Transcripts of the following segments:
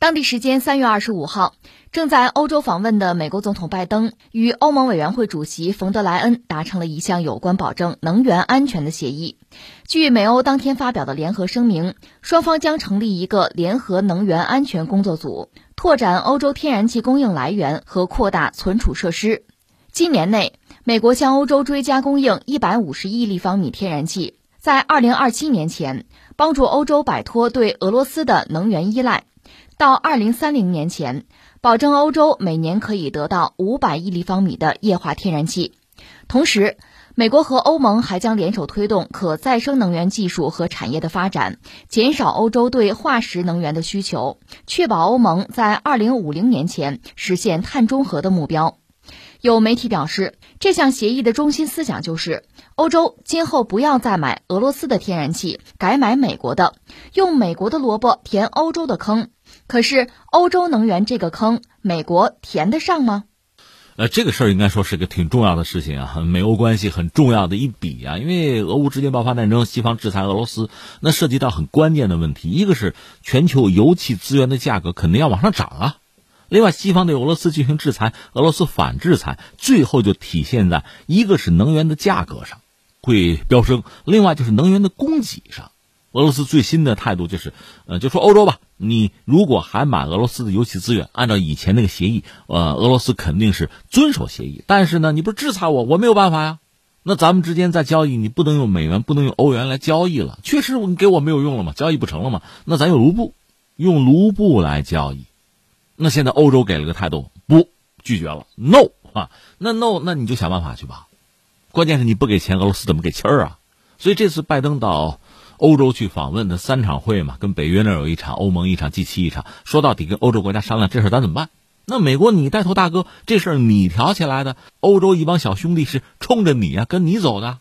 当地时间三月二十五号，正在欧洲访问的美国总统拜登与欧盟委员会主席冯德莱恩达成了一项有关保证能源安全的协议。据美欧当天发表的联合声明，双方将成立一个联合能源安全工作组，拓展欧洲天然气供应来源和扩大存储设施。今年内，美国向欧洲追加供应一百五十亿立方米天然气，在二零二七年前帮助欧洲摆脱对俄罗斯的能源依赖。到二零三零年前，保证欧洲每年可以得到五百亿立方米的液化天然气。同时，美国和欧盟还将联手推动可再生能源技术和产业的发展，减少欧洲对化石能源的需求，确保欧盟在二零五零年前实现碳中和的目标。有媒体表示，这项协议的中心思想就是，欧洲今后不要再买俄罗斯的天然气，改买美国的，用美国的萝卜填欧洲的坑。可是，欧洲能源这个坑，美国填得上吗？呃，这个事儿应该说是个挺重要的事情啊，美欧关系很重要的一笔啊。因为俄乌之间爆发战争，西方制裁俄罗斯，那涉及到很关键的问题，一个是全球油气资源的价格肯定要往上涨啊。另外，西方对俄罗斯进行制裁，俄罗斯反制裁，最后就体现在一个是能源的价格上会飙升，另外就是能源的供给上。俄罗斯最新的态度就是，呃，就说欧洲吧，你如果还买俄罗斯的油气资源，按照以前那个协议，呃，俄罗斯肯定是遵守协议。但是呢，你不是制裁我，我没有办法呀。那咱们之间在交易，你不能用美元，不能用欧元来交易了。确实，你给我没有用了嘛，交易不成了嘛。那咱用卢布，用卢布来交易。那现在欧洲给了个态度，不拒绝了，no 啊，那 no，那你就想办法去吧。关键是你不给钱，俄罗斯怎么给气儿啊？所以这次拜登到。欧洲去访问的三场会嘛，跟北约那有一场，欧盟一场，G 七一场。说到底，跟欧洲国家商量这事儿咱怎么办？那美国你带头大哥，这事儿你挑起来的，欧洲一帮小兄弟是冲着你呀，跟你走的，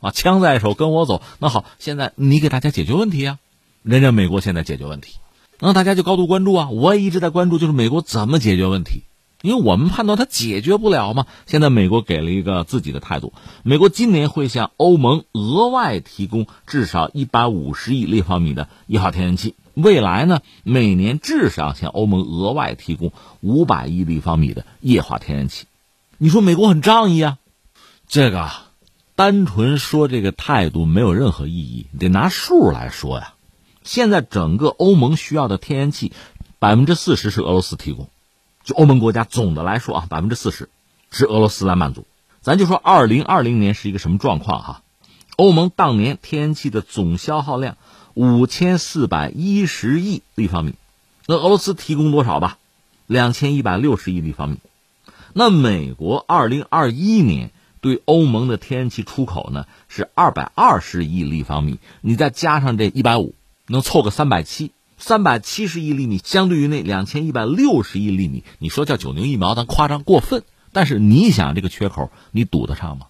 啊，枪在手，跟我走。那好，现在你给大家解决问题呀，人家美国现在解决问题，那大家就高度关注啊。我也一直在关注，就是美国怎么解决问题。因为我们判断它解决不了嘛，现在美国给了一个自己的态度，美国今年会向欧盟额外提供至少一百五十亿立方米的液化天然气，未来呢，每年至少向欧盟额外提供五百亿立方米的液化天然气。你说美国很仗义啊？这个单纯说这个态度没有任何意义，得拿数来说呀。现在整个欧盟需要的天然气，百分之四十是俄罗斯提供。就欧盟国家总的来说啊，百分之四十是俄罗斯来满足。咱就说二零二零年是一个什么状况哈？欧盟当年天然气的总消耗量五千四百一十亿立方米，那俄罗斯提供多少吧？两千一百六十亿立方米。那美国二零二一年对欧盟的天然气出口呢是二百二十亿立方米，你再加上这一百五，能凑个三百七。三百七十亿粒米，相对于那两千一百六十亿粒米，你说叫九牛一毛，咱夸张过分。但是你想这个缺口，你堵得上吗？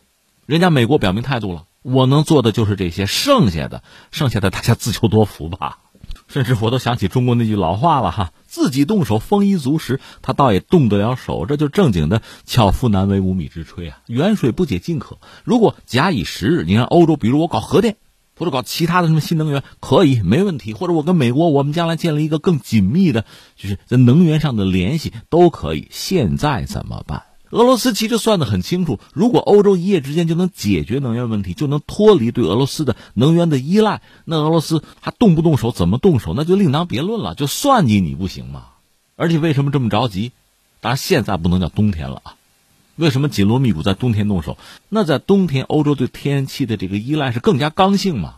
人家美国表明态度了，我能做的就是这些，剩下的，剩下的大家自求多福吧。甚至我都想起中国那句老话了哈，自己动手，丰衣足食，他倒也动得了手，这就正经的巧妇难为无米之炊啊。远水不解近渴，如果假以时日，你看欧洲，比如我搞核电。或者搞其他的什么新能源可以没问题，或者我跟美国，我们将来建立一个更紧密的，就是在能源上的联系都可以。现在怎么办？俄罗斯其实算得很清楚，如果欧洲一夜之间就能解决能源问题，就能脱离对俄罗斯的能源的依赖，那俄罗斯还动不动手，怎么动手，那就另当别论了。就算计你不行吗？而且为什么这么着急？当然现在不能叫冬天了啊。为什么紧锣密鼓在冬天动手？那在冬天，欧洲对天然气的这个依赖是更加刚性嘛？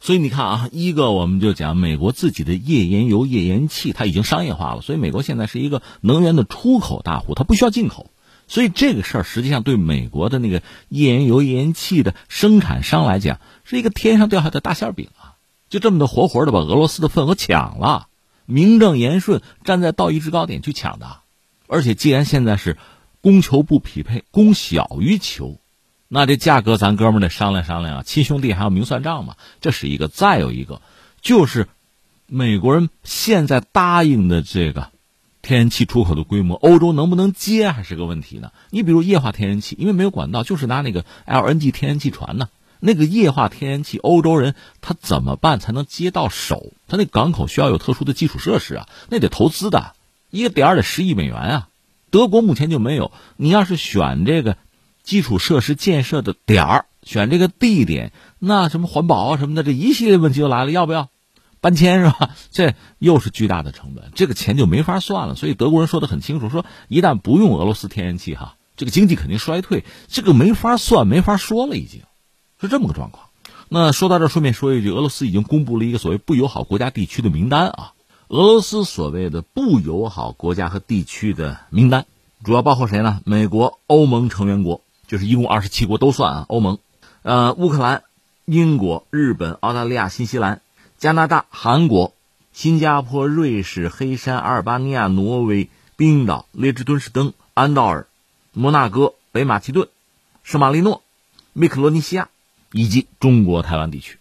所以你看啊，一个我们就讲美国自己的页岩油、页岩气，它已经商业化了，所以美国现在是一个能源的出口大户，它不需要进口。所以这个事儿实际上对美国的那个页岩油、页岩气的生产商来讲，是一个天上掉下的大馅饼啊！就这么的活活的把俄罗斯的份额抢了，名正言顺站在道义制高点去抢的。而且既然现在是。供求不匹配，供小于求，那这价格咱哥们得商量商量啊，亲兄弟还要明算账嘛，这是一个。再有一个，就是美国人现在答应的这个天然气出口的规模，欧洲能不能接还是个问题呢？你比如液化天然气，因为没有管道，就是拿那个 LNG 天然气船呢，那个液化天然气，欧洲人他怎么办才能接到手？他那港口需要有特殊的基础设施啊，那得投资的，一个点儿得十亿美元啊。德国目前就没有。你要是选这个基础设施建设的点儿，选这个地点，那什么环保啊什么的，这一系列问题就来了，要不要搬迁是吧？这又是巨大的成本，这个钱就没法算了。所以德国人说的很清楚，说一旦不用俄罗斯天然气，哈，这个经济肯定衰退，这个没法算，没法说了，已经是这么个状况。那说到这，顺便说一句，俄罗斯已经公布了一个所谓不友好国家地区的名单啊。俄罗斯所谓的不友好国家和地区的名单，主要包括谁呢？美国、欧盟成员国，就是一共二十七国都算啊。欧盟，呃，乌克兰、英国、日本、澳大利亚、新西兰、加拿大、韩国、新加坡、瑞士、黑山、阿尔巴尼亚、挪威、冰岛、列支敦士登、安道尔、摩纳哥、北马其顿、圣马力诺、密克罗尼西亚以及中国台湾地区，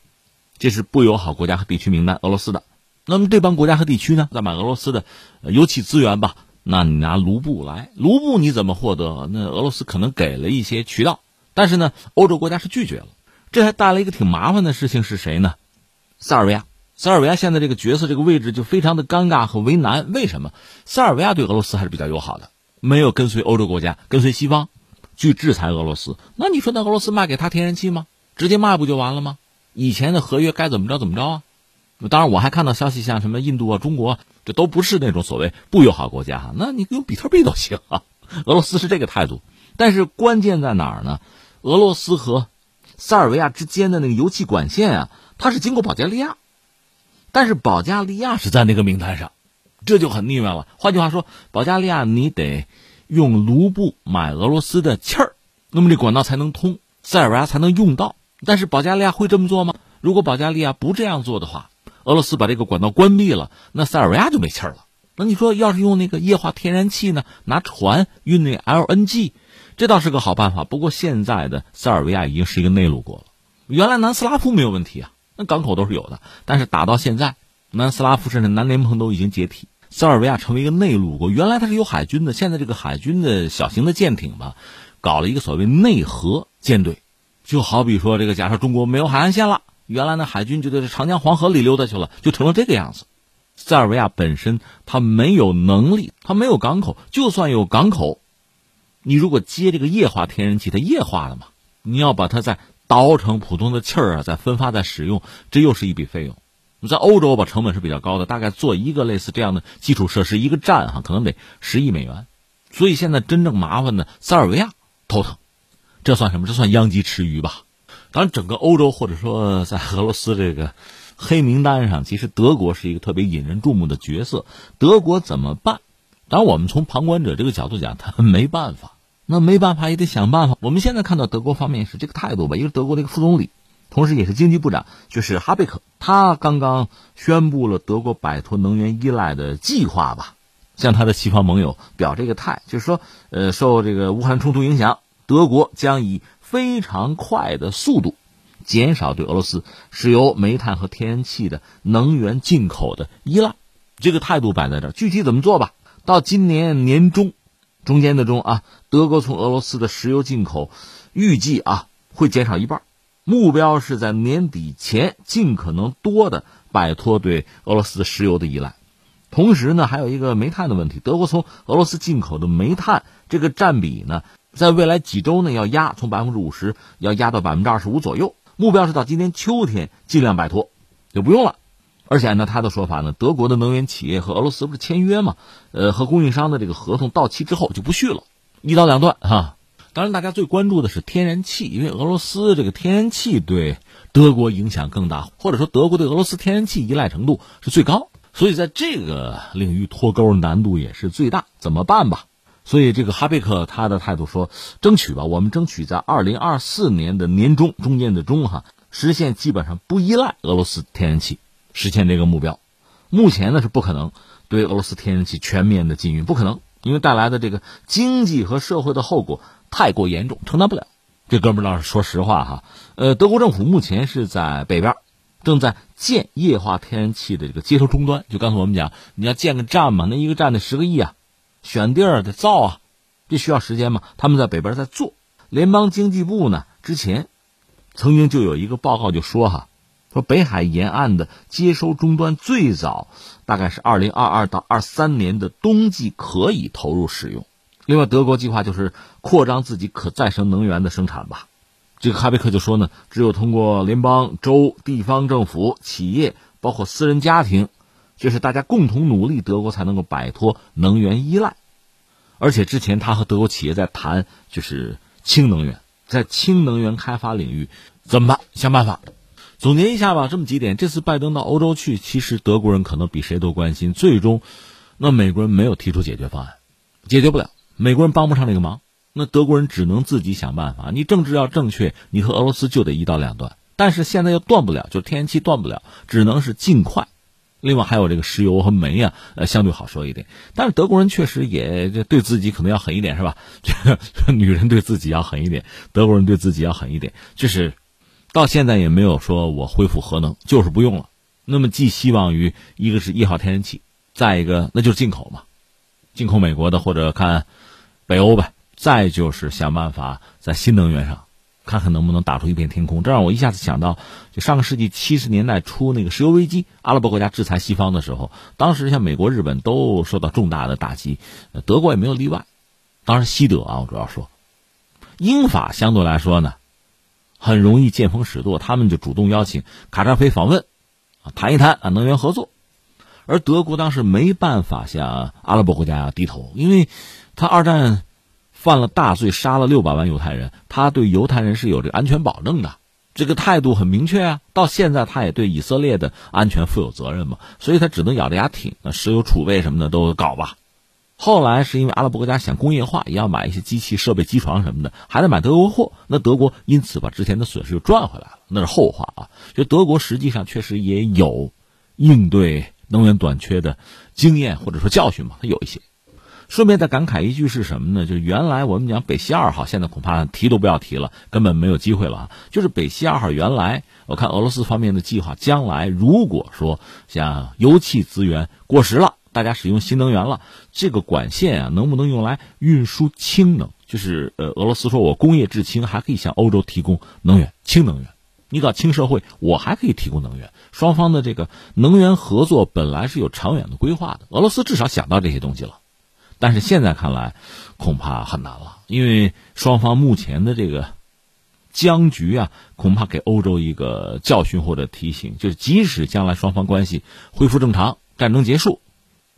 这是不友好国家和地区名单，俄罗斯的。那么这帮国家和地区呢，在买俄罗斯的油气资源吧？那你拿卢布来，卢布你怎么获得？那俄罗斯可能给了一些渠道，但是呢，欧洲国家是拒绝了。这还带来一个挺麻烦的事情是谁呢？塞尔维亚。塞尔维亚现在这个角色、这个位置就非常的尴尬和为难。为什么？塞尔维亚对俄罗斯还是比较友好的，没有跟随欧洲国家、跟随西方去制裁俄罗斯。那你说那俄罗斯卖给他天然气吗？直接卖不就完了吗？以前的合约该怎么着怎么着啊？当然，我还看到消息，像什么印度啊、中国，这都不是那种所谓不友好国家。那你用比特币都行啊。俄罗斯是这个态度，但是关键在哪儿呢？俄罗斯和塞尔维亚之间的那个油气管线啊，它是经过保加利亚，但是保加利亚是在那个名单上，这就很腻歪了。换句话说，保加利亚你得用卢布买俄罗斯的气儿，那么这管道才能通，塞尔维亚才能用到。但是保加利亚会这么做吗？如果保加利亚不这样做的话，俄罗斯把这个管道关闭了，那塞尔维亚就没气儿了。那你说，要是用那个液化天然气呢？拿船运那 LNG，这倒是个好办法。不过现在的塞尔维亚已经是一个内陆国了。原来南斯拉夫没有问题啊，那港口都是有的。但是打到现在，南斯拉夫甚至南联盟都已经解体，塞尔维亚成为一个内陆国。原来它是有海军的，现在这个海军的小型的舰艇吧，搞了一个所谓内河舰队，就好比说这个，假设中国没有海岸线了。原来呢，海军就在长江黄河里溜达去了，就成了这个样子。塞尔维亚本身它没有能力，它没有港口。就算有港口，你如果接这个液化天然气，它液化了嘛？你要把它再倒成普通的气儿啊，再分发再使用，这又是一笔费用。在欧洲吧，成本是比较高的，大概做一个类似这样的基础设施，一个站哈，可能得十亿美元。所以现在真正麻烦的，塞尔维亚头疼。这算什么？这算殃及池鱼吧？当然，整个欧洲或者说在俄罗斯这个黑名单上，其实德国是一个特别引人注目的角色。德国怎么办？当然，我们从旁观者这个角度讲，他没办法。那没办法也得想办法。我们现在看到德国方面是这个态度吧？一个德国的一个副总理，同时也是经济部长，就是哈贝克，他刚刚宣布了德国摆脱能源依赖的计划吧？向他的西方盟友表这个态，就是说，呃，受这个乌克兰冲突影响，德国将以。非常快的速度，减少对俄罗斯石油、煤炭和天然气的能源进口的依赖，这个态度摆在这儿。具体怎么做吧？到今年年中，中间的中啊，德国从俄罗斯的石油进口预计啊会减少一半，目标是在年底前尽可能多的摆脱对俄罗斯石油的依赖。同时呢，还有一个煤炭的问题，德国从俄罗斯进口的煤炭这个占比呢。在未来几周呢，要压从百分之五十要压到百分之二十五左右，目标是到今年秋天尽量摆脱，就不用了。而且呢，他的说法呢，德国的能源企业和俄罗斯不是签约嘛，呃，和供应商的这个合同到期之后就不续了，一刀两断哈。当然，大家最关注的是天然气，因为俄罗斯这个天然气对德国影响更大，或者说德国对俄罗斯天然气依赖程度是最高，所以在这个领域脱钩难度也是最大。怎么办吧？所以，这个哈贝克他的态度说：“争取吧，我们争取在二零二四年的年中，中间的中哈，实现基本上不依赖俄罗斯天然气，实现这个目标。目前呢是不可能对俄罗斯天然气全面的禁运，不可能，因为带来的这个经济和社会的后果太过严重，承担不了。这哥们倒是说实话哈，呃，德国政府目前是在北边，正在建液化天然气的这个接收终端。就刚才我们讲，你要建个站嘛，那一个站得十个亿啊。”选地儿得造啊，这需要时间嘛？他们在北边在做。联邦经济部呢，之前曾经就有一个报告就说哈，说北海沿岸的接收终端最早大概是二零二二到二三年的冬季可以投入使用。另外，德国计划就是扩张自己可再生能源的生产吧。这个哈贝克就说呢，只有通过联邦、州、地方政府、企业，包括私人家庭，就是大家共同努力，德国才能够摆脱能源依赖。而且之前他和德国企业在谈，就是氢能源，在氢能源开发领域怎么办？想办法。总结一下吧，这么几点。这次拜登到欧洲去，其实德国人可能比谁都关心。最终，那美国人没有提出解决方案，解决不了。美国人帮不上这个忙，那德国人只能自己想办法。你政治要正确，你和俄罗斯就得一刀两断。但是现在又断不了，就天然气断不了，只能是尽快。另外还有这个石油和煤啊，呃，相对好说一点。但是德国人确实也对自己可能要狠一点，是吧？女人对自己要狠一点，德国人对自己要狠一点。就是到现在也没有说我恢复核能，就是不用了。那么寄希望于一个是一号天然气，再一个那就是进口嘛，进口美国的或者看。北欧呗，再就是想办法在新能源上，看看能不能打出一片天空。这让我一下子想到，就上个世纪七十年代初那个石油危机，阿拉伯国家制裁西方的时候，当时像美国、日本都受到重大的打击，德国也没有例外。当然，西德啊，我主要说，英法相对来说呢，很容易见风使舵，他们就主动邀请卡扎菲访问，啊，谈一谈啊能源合作。而德国当时没办法向阿拉伯国家低头，因为。他二战犯了大罪，杀了六百万犹太人。他对犹太人是有这个安全保证的，这个态度很明确啊。到现在，他也对以色列的安全负有责任嘛，所以他只能咬着牙挺。那石油储备什么的都搞吧。后来是因为阿拉伯国家想工业化，也要买一些机器设备、机床什么的，还得买德国货。那德国因此把之前的损失又赚回来了，那是后话啊。就德国实际上确实也有应对能源短缺的经验或者说教训嘛，他有一些。顺便再感慨一句是什么呢？就是原来我们讲北溪二号，现在恐怕提都不要提了，根本没有机会了啊！就是北溪二号，原来我看俄罗斯方面的计划，将来如果说像油气资源过时了，大家使用新能源了，这个管线啊，能不能用来运输氢能？就是呃，俄罗斯说我工业制氢，还可以向欧洲提供能源，氢能源。你搞氢社会，我还可以提供能源。双方的这个能源合作本来是有长远的规划的，俄罗斯至少想到这些东西了。但是现在看来，恐怕很难了，因为双方目前的这个僵局啊，恐怕给欧洲一个教训或者提醒，就是即使将来双方关系恢复正常，战争结束，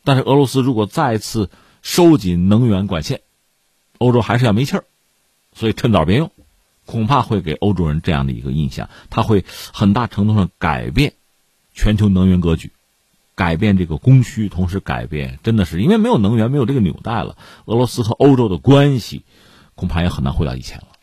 但是俄罗斯如果再次收紧能源管线，欧洲还是要没气儿，所以趁早别用，恐怕会给欧洲人这样的一个印象，它会很大程度上改变全球能源格局。改变这个供需，同时改变，真的是因为没有能源，没有这个纽带了，俄罗斯和欧洲的关系，恐怕也很难回到以前了。